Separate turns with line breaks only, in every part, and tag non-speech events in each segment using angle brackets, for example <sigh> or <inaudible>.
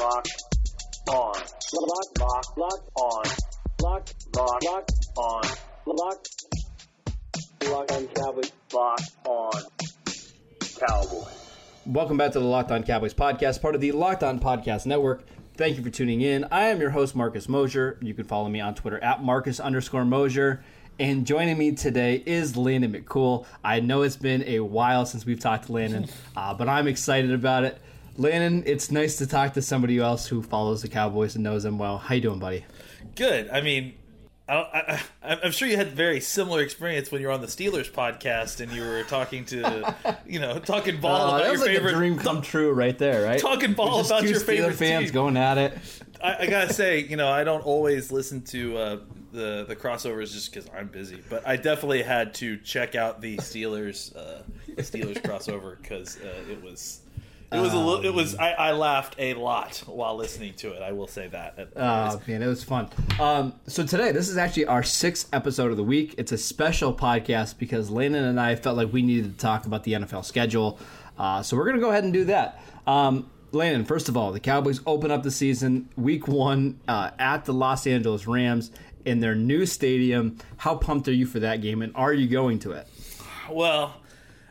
Locked on. Lock, lock, lock on. Lock, lock, lock on. Lock. Lock on Cowboys. Lock on Cowboys.
Welcome back to the Locked On Cowboys podcast, part of the Locked On Podcast Network. Thank you for tuning in. I am your host, Marcus Mosher. You can follow me on Twitter at Marcus underscore Mosher. And joining me today is Landon McCool. I know it's been a while since we've talked to Landon, <laughs> uh, but I'm excited about it. Landon, it's nice to talk to somebody else who follows the Cowboys and knows them well. How you doing, buddy?
Good. I mean, I, I'm sure you had very similar experience when you were on the Steelers podcast and you were talking to, you know, talking ball
Uh,
about
that
your
was like
favorite.
a dream come true right there, right?
Talking ball about your
Steeler
favorite
fans
team.
going at it.
I, I gotta say, you know, I don't always listen to uh, the the crossovers just because I'm busy, but I definitely had to check out the Steelers uh, Steelers crossover because uh, it was. It was a little. It was. I, I laughed a lot while listening to it. I will say that.
Oh man, it was fun. Um, so today, this is actually our sixth episode of the week. It's a special podcast because Landon and I felt like we needed to talk about the NFL schedule. Uh, so we're gonna go ahead and do that. Um, Landon, first of all, the Cowboys open up the season week one uh, at the Los Angeles Rams in their new stadium. How pumped are you for that game, and are you going to it?
Well,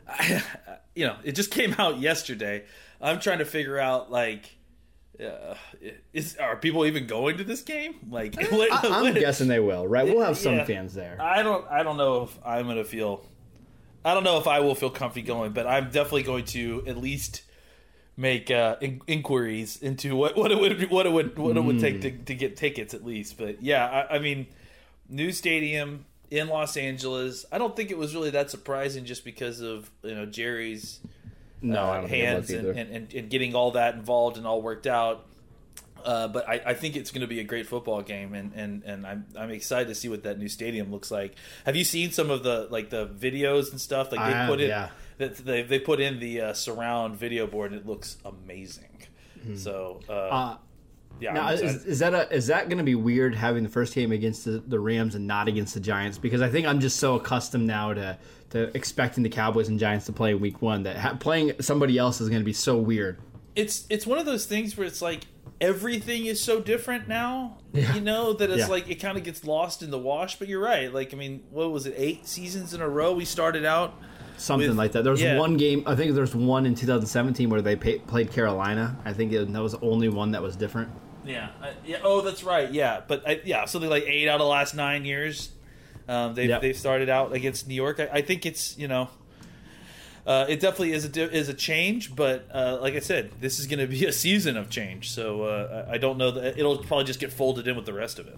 I, <laughs> you know, it just came out yesterday. I'm trying to figure out like, uh, is are people even going to this game? Like, what-
I, I'm
what-
guessing they will, right? We'll have some
Yeah.
fans there.
I don't. I don't know if I'm gonna feel. I don't know if I will feel comfy going, but I'm definitely going to at least make uh, in- inquiries into what, what it would what it would what it would take to, to get tickets at least. But yeah, I, I mean, new stadium in Los Angeles. I don't think it was really that surprising, just because of you know Jerry's
no,
uh,
don't think it
hands and, and, and, getting all that involved and all worked out. Uh, but I, I think it's going to be a great football game, and, and, and I'm I'm excited to see what that new stadium looks like. Have you seen some of the like the videos and stuff? Like they
have,
put in
yeah.
that they they put in the uh, surround video board, and it looks amazing. So uh,
Uh,
yeah,
Now, is, is that a, is that going to be weird having the first game against the, the Rams and not against the Giants? Because I think I'm just so accustomed now to to expecting the Cowboys and Giants to play Week One that ha- playing somebody else is going to be so weird.
it's it's one of those things where it's like everything is so different now you know that it's
Yeah.
like it kind of gets lost in the wash but you're right like i mean what was it eight seasons in a row we started out
Something
With-
like that. There was
yeah.
one game. I think there's one in 2017 where they pay, played Carolina. I think it, that was the only one that was different.
yeah uh, yeah oh that's right yeah but I, yeah something like eight out of the last nine years um, they've,
Yep.
they've started out against new york i, I think it's you know uh, it definitely is a is a change, but uh, like I said, this is going to be a season of change. So uh, I don't know that it'll probably just get folded in with the rest of it.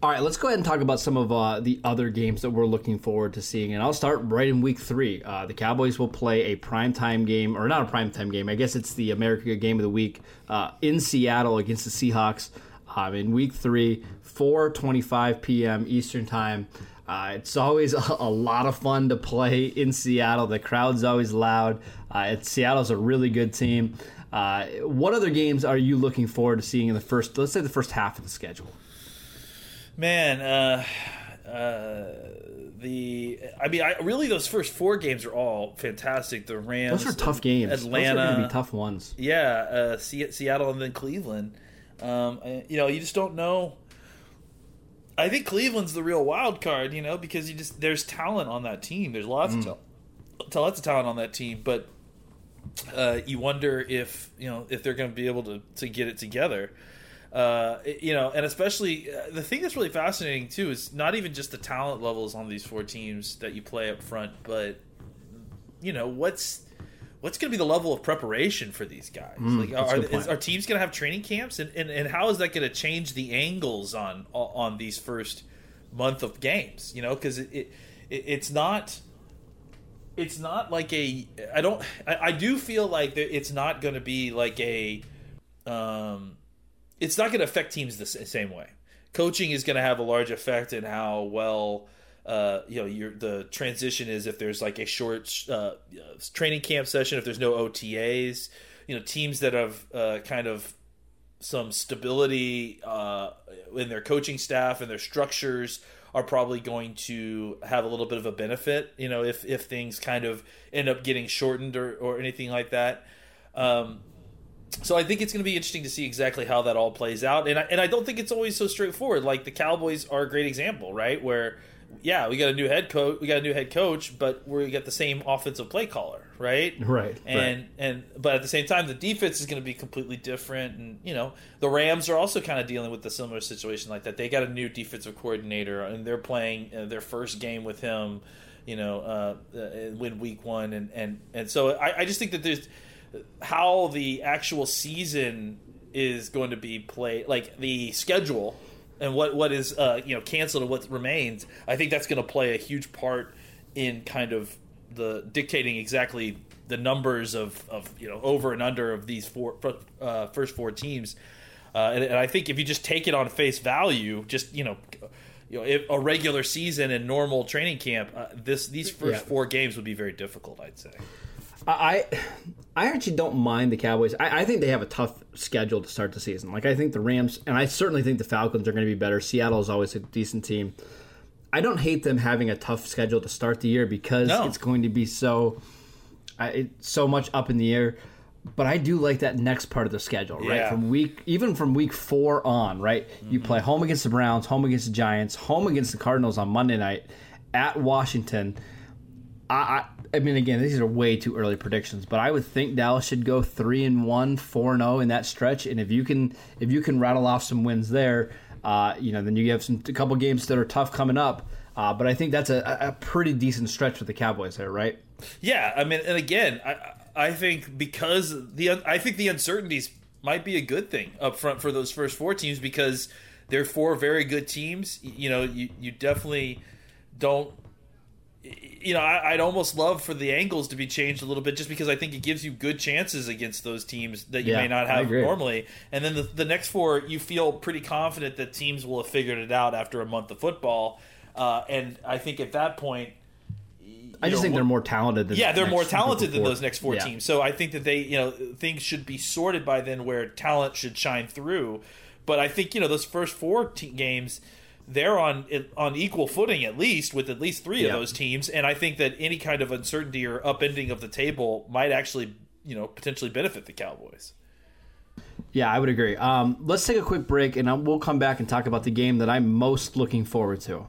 All right, let's go ahead and talk about some of uh, the other games that we're looking forward to seeing. And I'll start right in week three. Uh, the Cowboys will play a primetime game, or not a primetime game, I guess it's the America game of the week uh, in Seattle against the Seahawks um, in week three, 4.25 p.m. Eastern Time. Uh, it's always <laughs> a, a lot of fun to play in Seattle. The crowd's always loud. Uh, it's, Seattle's a really good team. Uh, what other games are you looking forward to seeing in the first, let's say the first half of the schedule?
Man, uh, uh, the I mean, I really those first four games are all fantastic. The Rams,
Those are tough games.
Atlanta,
Those are be tough ones.
yeah, uh, Se- Seattle, and then Cleveland. Um, you know, you just don't know. I think Cleveland's the real wild card, you know, because you just there's talent on that team. There's lots
Mm.
of tal- lots of talent on that team, but uh, you wonder if you know if they're going to be able to to get it together. Uh, you know, and especially uh, the thing that's really fascinating too is not even just the talent levels on these four teams that you play up front, but you know what's what's going to be the level of preparation for these guys?
Mm, a
are, is, are teams going to have training camps, and, and, and how is that going to change the angles on on these first month of games? You know, because it, it, it it's not it's not like a. I don't. I, I do feel like it's not going to be like a. Um, it's not going to affect teams the same way. Coaching is going to have a large effect in how well. Uh, you know, the transition is if there's like a short uh, training camp session, if there's no OTAs, you know, teams that have uh, kind of some stability uh, in their coaching staff and their structures are probably going to have a little bit of a benefit. You know, if if things kind of end up getting shortened or or anything like that. Um, so I think it's going to be interesting to see exactly how that all plays out, and I, and I don't think it's always so straightforward. Like the Cowboys are a great example, right? Where yeah, we got a new head coach, we got a new head coach, but we got the same offensive play caller, right? <laughs>
Right,
And
right.
and but at the same time, the defense is going to be completely different, and you know the Rams are also kind of dealing with a similar situation like that. They got a new defensive coordinator, and they're playing uh, their first game with him, you know, uh, uh, win week one, and and and so I, I just think that there's how the actual season is going to be played, like the schedule and what what is uh, you know canceled and what remains. I think that's going to play a huge part in kind of the dictating exactly the numbers of, of you know over and under of these four uh, first four teams. Uh, and, and I think if you just take it on face value, just you know, you know, a regular season and normal training camp, uh, this these first
Yeah.
four games would be very difficult. I'd say.
I I actually don't mind the Cowboys. I, I think they have a tough schedule to start the season. Like I think the Rams and I certainly think the Falcons are going to be better. Seattle is always a decent team. I don't hate them having a tough schedule to start the year because
No.
it's going to be so I so much up in the air. But I do like that next part of the schedule, right?
Yeah.
From week even from week four on, right? You mm-hmm. play home against the Browns, home against the Giants, home against the Cardinals on Monday night, at Washington. I, I, I mean, again, these are way too early predictions, but I would think Dallas should go three and one, four and zero in that stretch. And if you can, if you can rattle off some wins there, uh, you know, then you have some a couple games that are tough coming up. Uh, but I think that's a, a pretty decent stretch for the Cowboys there, right?
Yeah, I mean, and again, I I think because the I think the uncertainties might be a good thing up front for those first four teams because they're four very good teams. You know, you you definitely don't. You know, I, I'd almost love for the angles to be changed a little bit, just because I think it gives you good chances against those teams that you
Yeah,
may not have normally. And then the, the next four, you feel pretty confident that teams will have figured it out after a month of football. Uh, and I think at that point,
I just
know,
think they're more talented. than
yeah, they're more
next group of
talented than those next four
Yeah.
teams. So I think that they, you know, things should be sorted by then where talent should shine through. But I think you know those first four te- games, they're on on equal footing at least with at least three
Yeah.
of those teams, and I think that any kind of uncertainty or upending of the table might actually, you know, potentially benefit the Cowboys.
Yeah, I would agree. Um, let's take a quick break, and uh, we'll come back and talk about the game that I'm most looking forward to.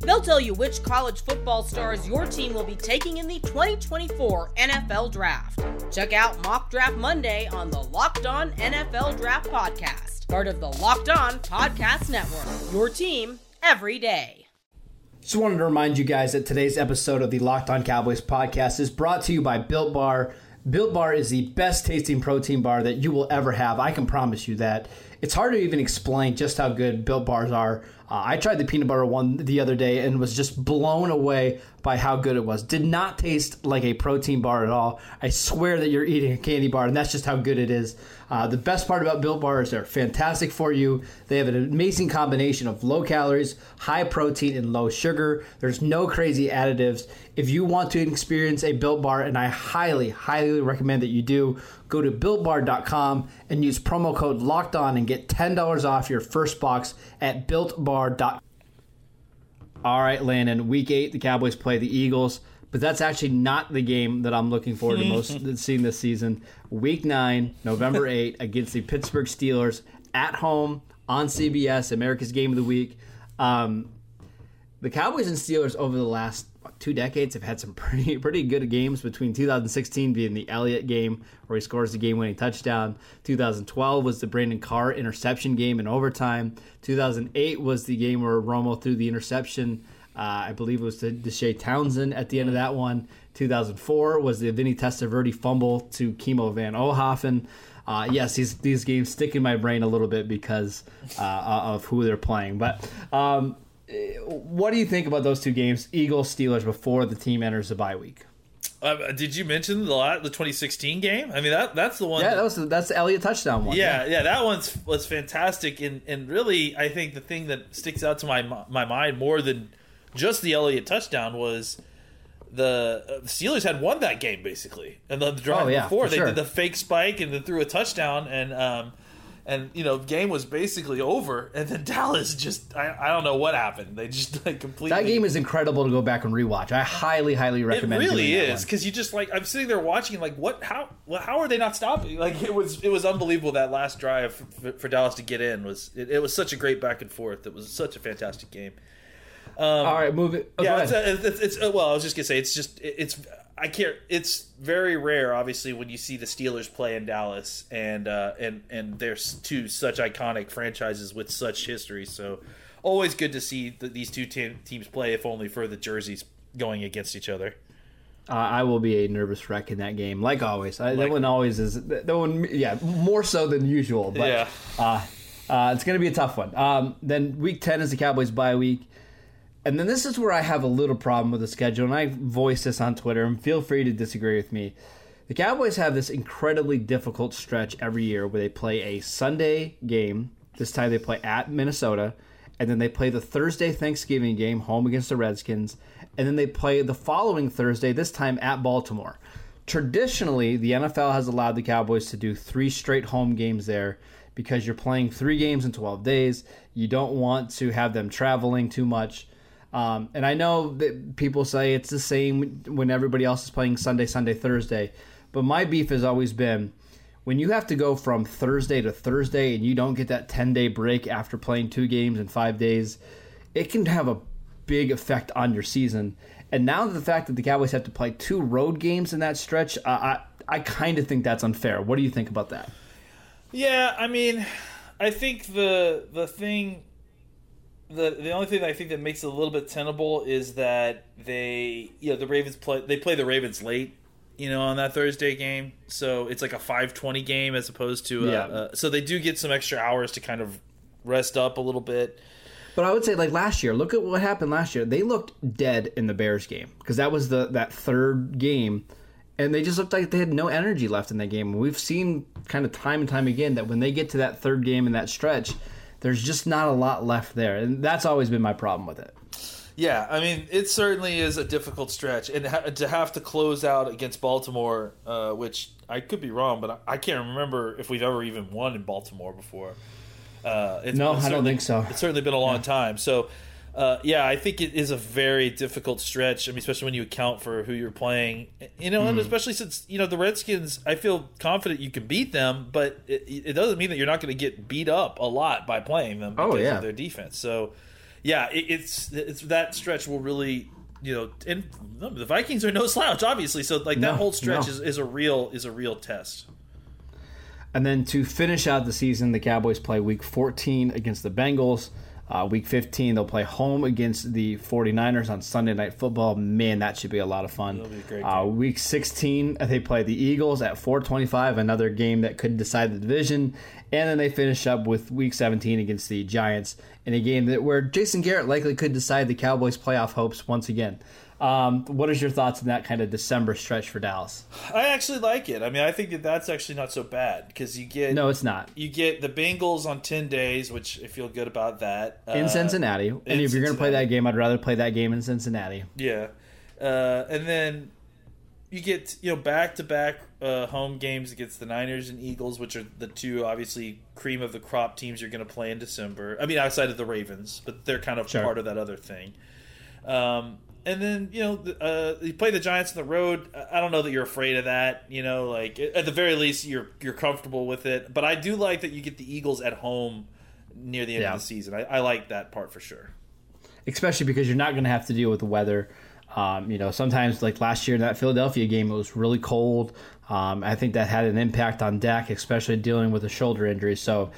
They'll tell you which college football stars your team will be taking in the 2024 NFL Draft. Check out Mock Draft Monday on the Locked On NFL Draft Podcast, part of the Locked On Podcast Network. Your team every day.
Just wanted to remind you guys that today's episode of the Locked On Cowboys podcast is brought to you by Built Bar. Built Bar is the best tasting protein bar that you will ever have. I can promise you that. It's hard to even explain just how good Built Bars are. Uh, I tried the peanut butter one the other day and was just blown away by how good it was. Did not taste like a protein bar at all. I swear that you're eating a candy bar, and that's just how good it is. Uh, the best part about Built Bar is they're fantastic for you. They have an amazing combination of low calories, high protein, and low sugar. There's no crazy additives. If you want to experience a Built Bar, and I highly, highly recommend that you do, go to builtbar.com and use promo code locked on and get $10 off your first box at builtbar.com. All right, Landon. Week eight, the Cowboys play the Eagles, but that's actually not the game that I'm looking forward to <laughs> most seeing this season. Week nine, November <laughs> 8, against the Pittsburgh Steelers at home on CBS, America's Game of the Week. Um, the Cowboys and Steelers over the last what, two decades have had some <laughs> pretty pretty good games. Between 2016 being the Elliott game where he scores the game-winning touchdown, 2012 was the Brandon Carr interception game in overtime. 2008 was the game where Romo threw the interception Uh, I believe it was to Deshea Townsend at the end of that one. 2004 was the Vinny Testaverde fumble to Kimo von Oelhoffen. Uh, yes, these these games stick in my brain a little bit because uh, of who they're playing. But um, what do you think about those two games, Eagles Steelers, before the team enters the bye week?
Uh, did you mention the the 2016 game? I mean that that's the one.
Yeah, that was the, that's the Elliott touchdown one.
Yeah, yeah, that one's was fantastic, and and really, I think the thing that sticks out to my my mind more than just the Elliott touchdown was the, uh, the Steelers had won that game basically, and the, the drive
Oh, yeah,
before they
sure.
did the fake spike and then threw a touchdown, and um, and you know, game was basically over, and then <laughs> Dallas just I, I don't know what happened. They just like completely
That game is incredible to go back and rewatch. I highly, highly recommend It really
is because you just like I'm sitting there watching like what how well, how are they not stopping like it was it was unbelievable that last drive for, for Dallas to get in was it, it was such a great back and forth it was such a fantastic game um,
All right, move it. Oh,
yeah it's, it's, it's, well I was just gonna say it's just it- it's I can't it's very rare obviously when you see the Steelers play in Dallas and uh, and and they're two such iconic franchises with such history so always good to see th- these two te- teams play if only for the jerseys going against each other.
Uh, I will be a nervous wreck in that game, like always. I, that one always is. That one, yeah, more so than usual. But
Yeah.
uh, uh, it's going to be a tough one. Um, then week ten is the Cowboys bye week, and then this is where I have a little problem with the schedule, and I voiced this on Twitter, and feel free to disagree with me. The Cowboys have this incredibly difficult stretch every year where they play a Sunday game. This time they play at Minnesota, and then they play the Thursday Thanksgiving game home against the Redskins, and then they play the following Thursday, this time at Baltimore. Traditionally, the NFL has allowed the Cowboys to do three straight home games there because you're playing three games in 12 days. You don't want to have them traveling too much. Um, and I know that people say it's the same when everybody else is playing Sunday, Sunday, Thursday. But my beef has always been when you have to go from Thursday to Thursday and you don't get that 10 day break after playing two games in five days, it can have a big effect on your season. And now the fact that the Cowboys have to play two road games in that stretch, uh, I, I kind of think that's unfair. What do you think about that?
Yeah, I mean, I think the the thing, the the only thing that I think that makes it a little bit tenable is that they, you know, the Ravens play they play the Ravens late, you know, on that Thursday game, so it's like a five twenty game as opposed to, uh,
Yeah.
uh, so they do get some extra hours to kind of rest up a little bit.
But I would say like last year, look at what happened last year. They looked dead in the Bears game because that was the that third game, and they just looked like they had no energy left in that game. We've seen kind of time and time again that when they get to that third game in that stretch, there's just not a lot left there, and that's always been my problem with it.
Yeah, I mean, it certainly is a difficult stretch, and ha- to have to close out against Baltimore, uh, which I could be wrong, but I I can't remember if we've ever even won in Baltimore before. Uh, it's,
No, I don't think so.
It's certainly been a long time. So, uh, yeah, I think it is a very difficult stretch. I mean, especially when you account for who you're playing, you know,
Mm-hmm.
and especially since you know the Redskins. I feel confident you can beat them, but it, it doesn't mean that you're not going to get beat up a lot by playing them
Oh, yeah.
of their defense. So, yeah, it, it's it's that stretch will really. You know, and the Vikings are no slouch, obviously. So, like that
No,
whole stretch
no.
is, is a real is a real test.
And then to finish out the season, the Cowboys play week 14 against the Bengals. Uh, week 15, they'll play home against the 49ers on Sunday Night Football. Man, that should be a lot of fun.
Be a great
Uh, week 16, they play the Eagles at 425, another game that could decide the division. And then they finish up with week 17 against the Giants in a game that where Jason Garrett likely could decide the Cowboys' playoff hopes once again. Um, what is your thoughts on that kind of December stretch for Dallas?
I actually like it. I mean, I think that that's actually not so bad because you get
No, it's not.
you get the Bengals on ten days, which I feel good about that.
In
Uh,
Cincinnati. And
in
if you're going to play that game, I'd rather play that game in Cincinnati.
Yeah, uh, and then you get you know back to back home games against the Niners and Eagles, which are the two obviously cream of the crop teams you're going to play in December. I mean, outside of the Ravens, but they're kind of
Sure.
part of that other thing. Um, and then you know uh, you play the Giants on the road. I- don't know that you're afraid of that. You know, like at the very least you're you're comfortable with it. But I do like that you get the Eagles at home near the end
Yeah.
of the season. I, I like that part for sure.
especially because you're not going to have to deal with the weather. Um, you know, sometimes like last year in that Philadelphia game, it was really cold. Um, I think that had an impact on Dak, especially dealing with a shoulder injury. So,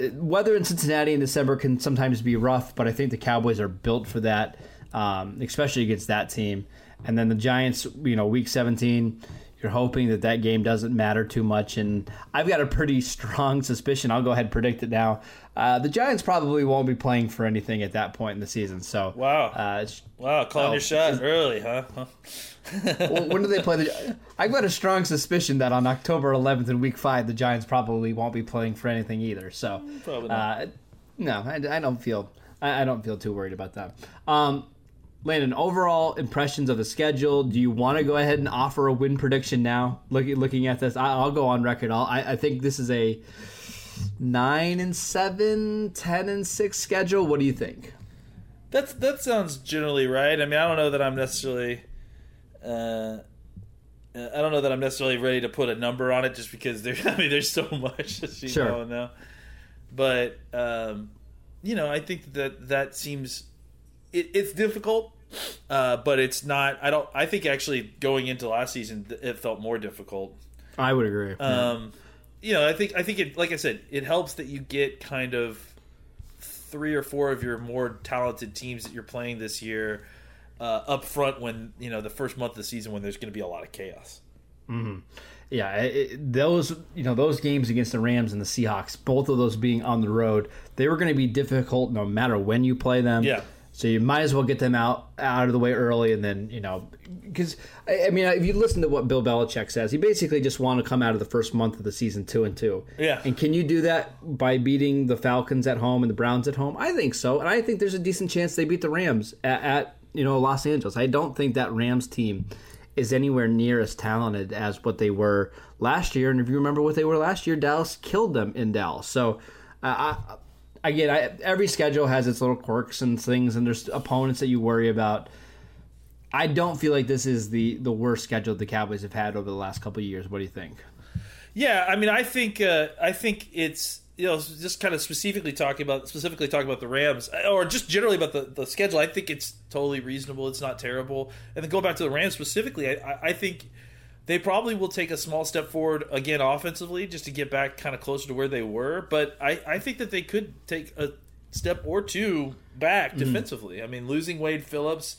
uh, weather in Cincinnati in December can sometimes be rough, but I think the Cowboys are built for that. Um, especially against that team. And then the Giants, you know, week 17, you're hoping that that game doesn't matter too much. And I've got a pretty <laughs> strong suspicion. I'll go ahead and predict it now. Uh, the Giants probably won't be playing for anything at that point in the season. So
Wow.
uh,
Wow, calling
Oh,
your shot early, huh? <laughs> Huh.
when do they play the? I've got a strong suspicion that on October 11th in Week Five, the Giants probably won't be playing for anything either. So,
Probably not.
uh, no, I, I don't feel I, I don't feel too worried about that. Um, Landon, overall impressions of the schedule. Do you want to go ahead and offer a win prediction now? Looking looking at this, I, I'll go on record. I'll, I I think this is a nine and seven, 10 and six schedule. What do you think?
That's that sounds generally right. I mean, I don't know that I'm necessarily. Uh, I don't know that I'm necessarily ready to put a number on it, just because there. <laughs> I mean, there's so much you
Sure.
know now. But um, you know, I think that that seems it, it's difficult, uh, but it's not. I don't. I think actually going into last season, it felt more difficult.
I would agree.
Um, you know, I think I think it. Like I said, it helps that you get kind of three or four of your more talented teams that you're playing this year uh, up front when you know the first month of the season when there's going to be a lot of chaos.
Yeah, it, it- those you know those games against the Rams and the Seahawks, both of those being on the road, they were going to be difficult no matter when you play them.
Yeah.
So you might as well get them out out of the way early, and then you know, because I, I mean, if you listen to what Bill Belichick says, he basically just want to come out of the first month of the season two and two.
Yeah.
And can you do that by beating the Falcons at home and the Browns at home? I think so, and I think there's a decent chance they beat the Rams at, at you know Los Angeles. I don't think that Rams team is anywhere near as talented as what they were last year. And if you remember what they were last year, Dallas killed them in Dallas. So, uh, I, again, I, every schedule has its little quirks and things, and there's opponents that you worry about. I don't feel like this is the the worst schedule the Cowboys have had over the last couple of years. What do you think?
Yeah, I mean, I think uh, I think it's you know just kind of specifically talking about specifically talking about the Rams or just generally about the, the schedule. I think it's totally reasonable. It's not terrible. And then go back to the Rams specifically. I- I think they probably will take a small step forward again offensively just to get back kind of closer to where they were. But I, I think that they could take a step or two back defensively. I mean, losing Wade Phillips.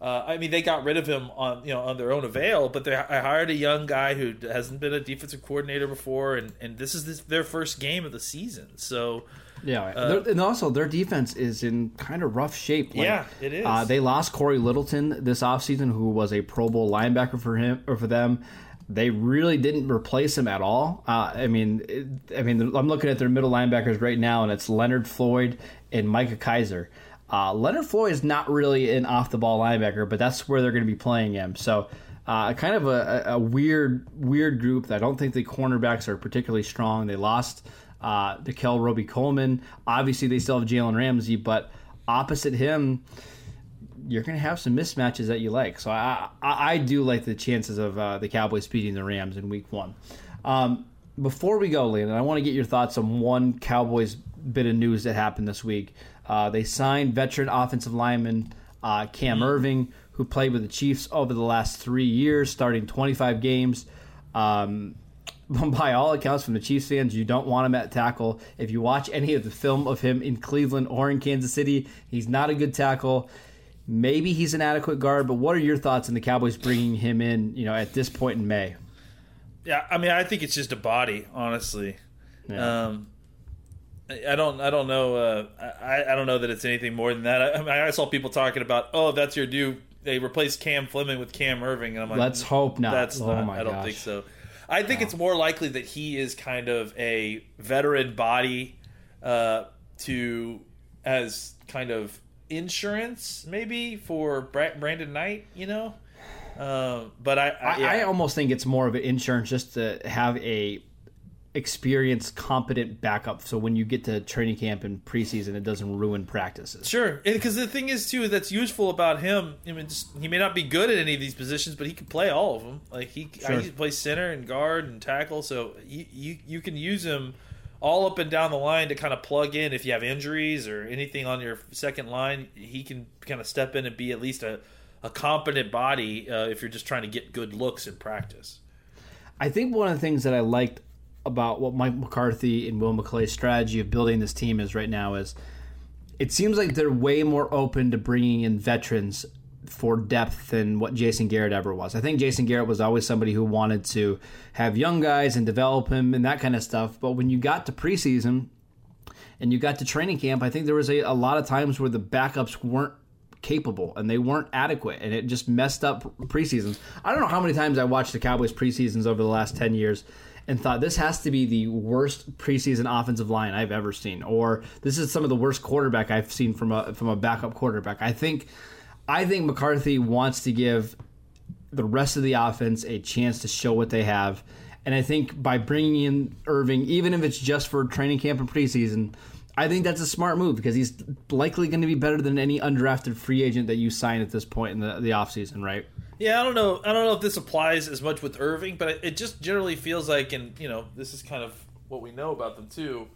Uh, I mean, they got rid of him on you know on their own avail, but they I hired a young guy who hasn't been a defensive coordinator before, and, and this is this, their first game of the season. So
Yeah, They're- and also their defense is in kind of rough shape. Like,
Yeah, it is.
Uh, they lost Cory Littleton this offseason, who was a Pro Bowl linebacker for him or for them. They really didn't replace him at all. Uh, I mean, it, I mean, I'm looking at their middle linebackers right now, and it's Leonard Floyd and Micah Kiser. Uh, Leonard Floyd is not really an off the ball linebacker, but that's where they're going to be playing him. So, uh, kind of a, a a weird, weird group. I don't think the cornerbacks are particularly strong. They lost uh, the Kel Robey-Coleman. Obviously, they still have Jalen Ramsey, but opposite him, you're going to have some mismatches that you like. So I, I, I do like the chances of uh, the Cowboys beating the Rams in Week One. Um, before we go, Landon, I want to get your thoughts on one Cowboys bit of news that happened this week. Uh, they signed veteran offensive lineman uh, Cam Erving, who played with the Chiefs over the last three years, starting 25 games. Um, <laughs> by all accounts from the Chiefs fans, you don't want him at tackle. If you watch any of the film of him in Cleveland or in Kansas City, he's not a good tackle. Maybe he's an adequate guard, but what are your thoughts on the Cowboys bringing him in? You know, at this point in May.
yeah, I mean, I think it's just a body, honestly.
Yeah.
Um, I don't, I don't know, uh, I, I don't know that it's anything more than that. I, I, mean, I saw people talking about, oh, that's your due. They replaced Cam Fleming with Cam Erving, and I'm like,
Let's hope not.
That's
Oh
not.
my
I don't
gosh.
think so. I think it's more likely that he is kind of a veteran body uh, to as kind of insurance, maybe for Bra- Brandon Knight. You know, uh, but I, I,
I,
yeah.
I almost think it's more of an insurance just to have a experienced, competent backup. So when you get to training camp and preseason, it doesn't ruin practices.
Sure, because the thing is too that's useful about him. I mean, just, he may not be good at any of these positions, but he can play all of them. Like he,
Sure.
I, plays center and guard and tackle, so you, you you can use him all up and down the line to kind of plug in if you have injuries or anything on your second line. He can kind of step in and be at least a a competent body uh, if you're just trying to get good looks in practice.
I think one of the things that I liked about what Mike McCarthy and Will McClay's strategy of building this team is right now is it seems like they're way more open to bringing in veterans for depth than what Jason Garrett ever was. I think Jason Garrett was always somebody who wanted to have young guys and develop him and that kind of stuff. But when you got to preseason and you got to training camp, I think there was a, a lot of times where the backups weren't capable and they weren't adequate and it just messed up preseasons. I don't know how many times I watched the Cowboys preseasons over the last 10 years and thought this has to be the worst preseason offensive line I've ever seen or this is some of the worst quarterback I've seen from a from a backup quarterback. I think I think McCarthy wants to give the rest of the offense a chance to show what they have. And I think by bringing in Erving, even if it's just for training camp and preseason, I think that's a smart move because he's likely going to be better than any undrafted free agent that you sign at this point in the, the offseason, right?
Yeah, I don't know. I don't know if this applies as much with Erving, but it just generally feels like, and you know, this is kind of what we know about them too.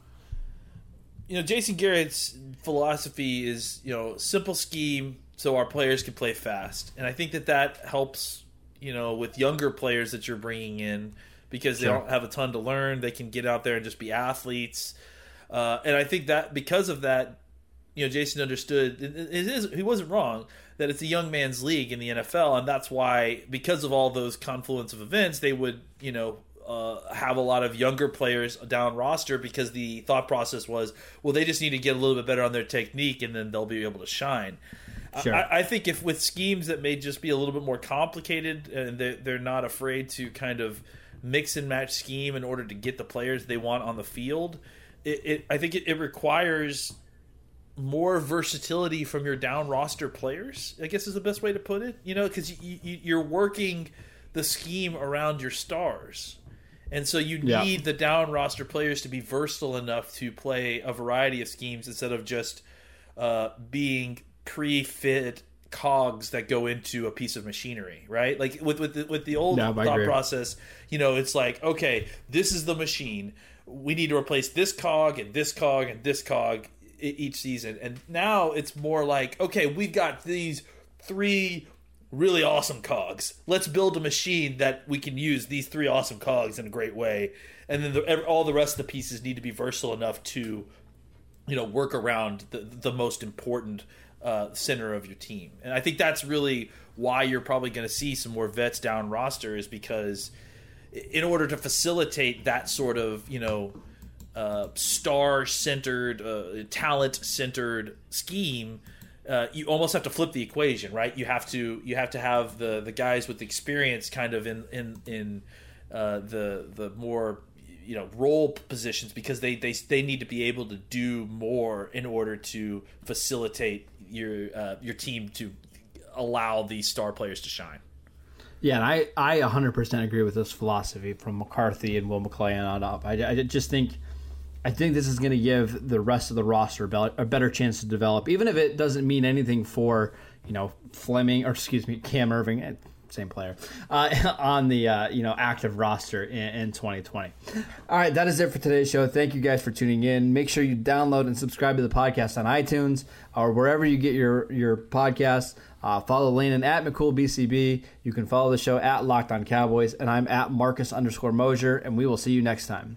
You know, Jason Garrett's philosophy is you know simple scheme, so our players can play fast. And I think that that helps, you know, with younger players that you're bringing in because they sure. don't have a ton to learn. They can get out there and just be athletes. Uh, and I think that because of that, you know, Jason understood it is he wasn't wrong that it's a young man's league in the NFL, and that's why because of all those confluence of events, they would you know uh, have a lot of younger players down roster because the thought process was, well, they just need to get a little bit better on their technique, and then they'll be able to shine. Sure. I, I, think if with schemes that may just be a little bit more complicated and they're, they're not afraid to kind of mix and match scheme in order to get the players they want on the field, it, it I think it, it, requires more versatility from your down roster players. I guess is the best way to put it. You know, because you, you, you're working the scheme around your stars. And so you yeah. need the down roster players to be versatile enough to play a variety of schemes instead of just uh, being pre-fit cogs that go into a piece of machinery, right? Like with with the, with the old no, thought process, you know, it's like okay, this is the machine. We need to replace this cog and this cog and this cog each season. And now it's more like okay, we've got these three really awesome cogs. Let's build a machine that we can use these three awesome cogs in a great way. And then the, all the rest of the pieces need to be versatile enough to, you know, work around the the most important uh, center of your team. And I think that's really why you're probably going to see some more vets down roster is because in order to facilitate that sort of you know uh, star centered, uh, talent centered scheme. Uh, you almost have to flip the equation, right? You have to you have to have the the guys with experience kind of in in in uh, the the more you know role positions because they they they need to be able to do more in order to facilitate your uh, your team to allow these star players to shine.
Yeah, and I, I 100% agree with this philosophy from McCarthy and Will McClay on up. I, I just think I think this is going to give the rest of the roster a better chance to develop, even if it doesn't mean anything for you know Fleming or excuse me Cam Erving same player, uh, <laughs> on the uh, you know active roster in, in 2020. All right, that is it for today's show. Thank you guys for tuning in. Make sure you download and subscribe to the podcast on iTunes or wherever you get your your podcasts. Uh, follow Landon at McCoolBCB. You can follow the show at Locked On Cowboys, and I'm at Marcus underscore Mosher, and we will see you next time.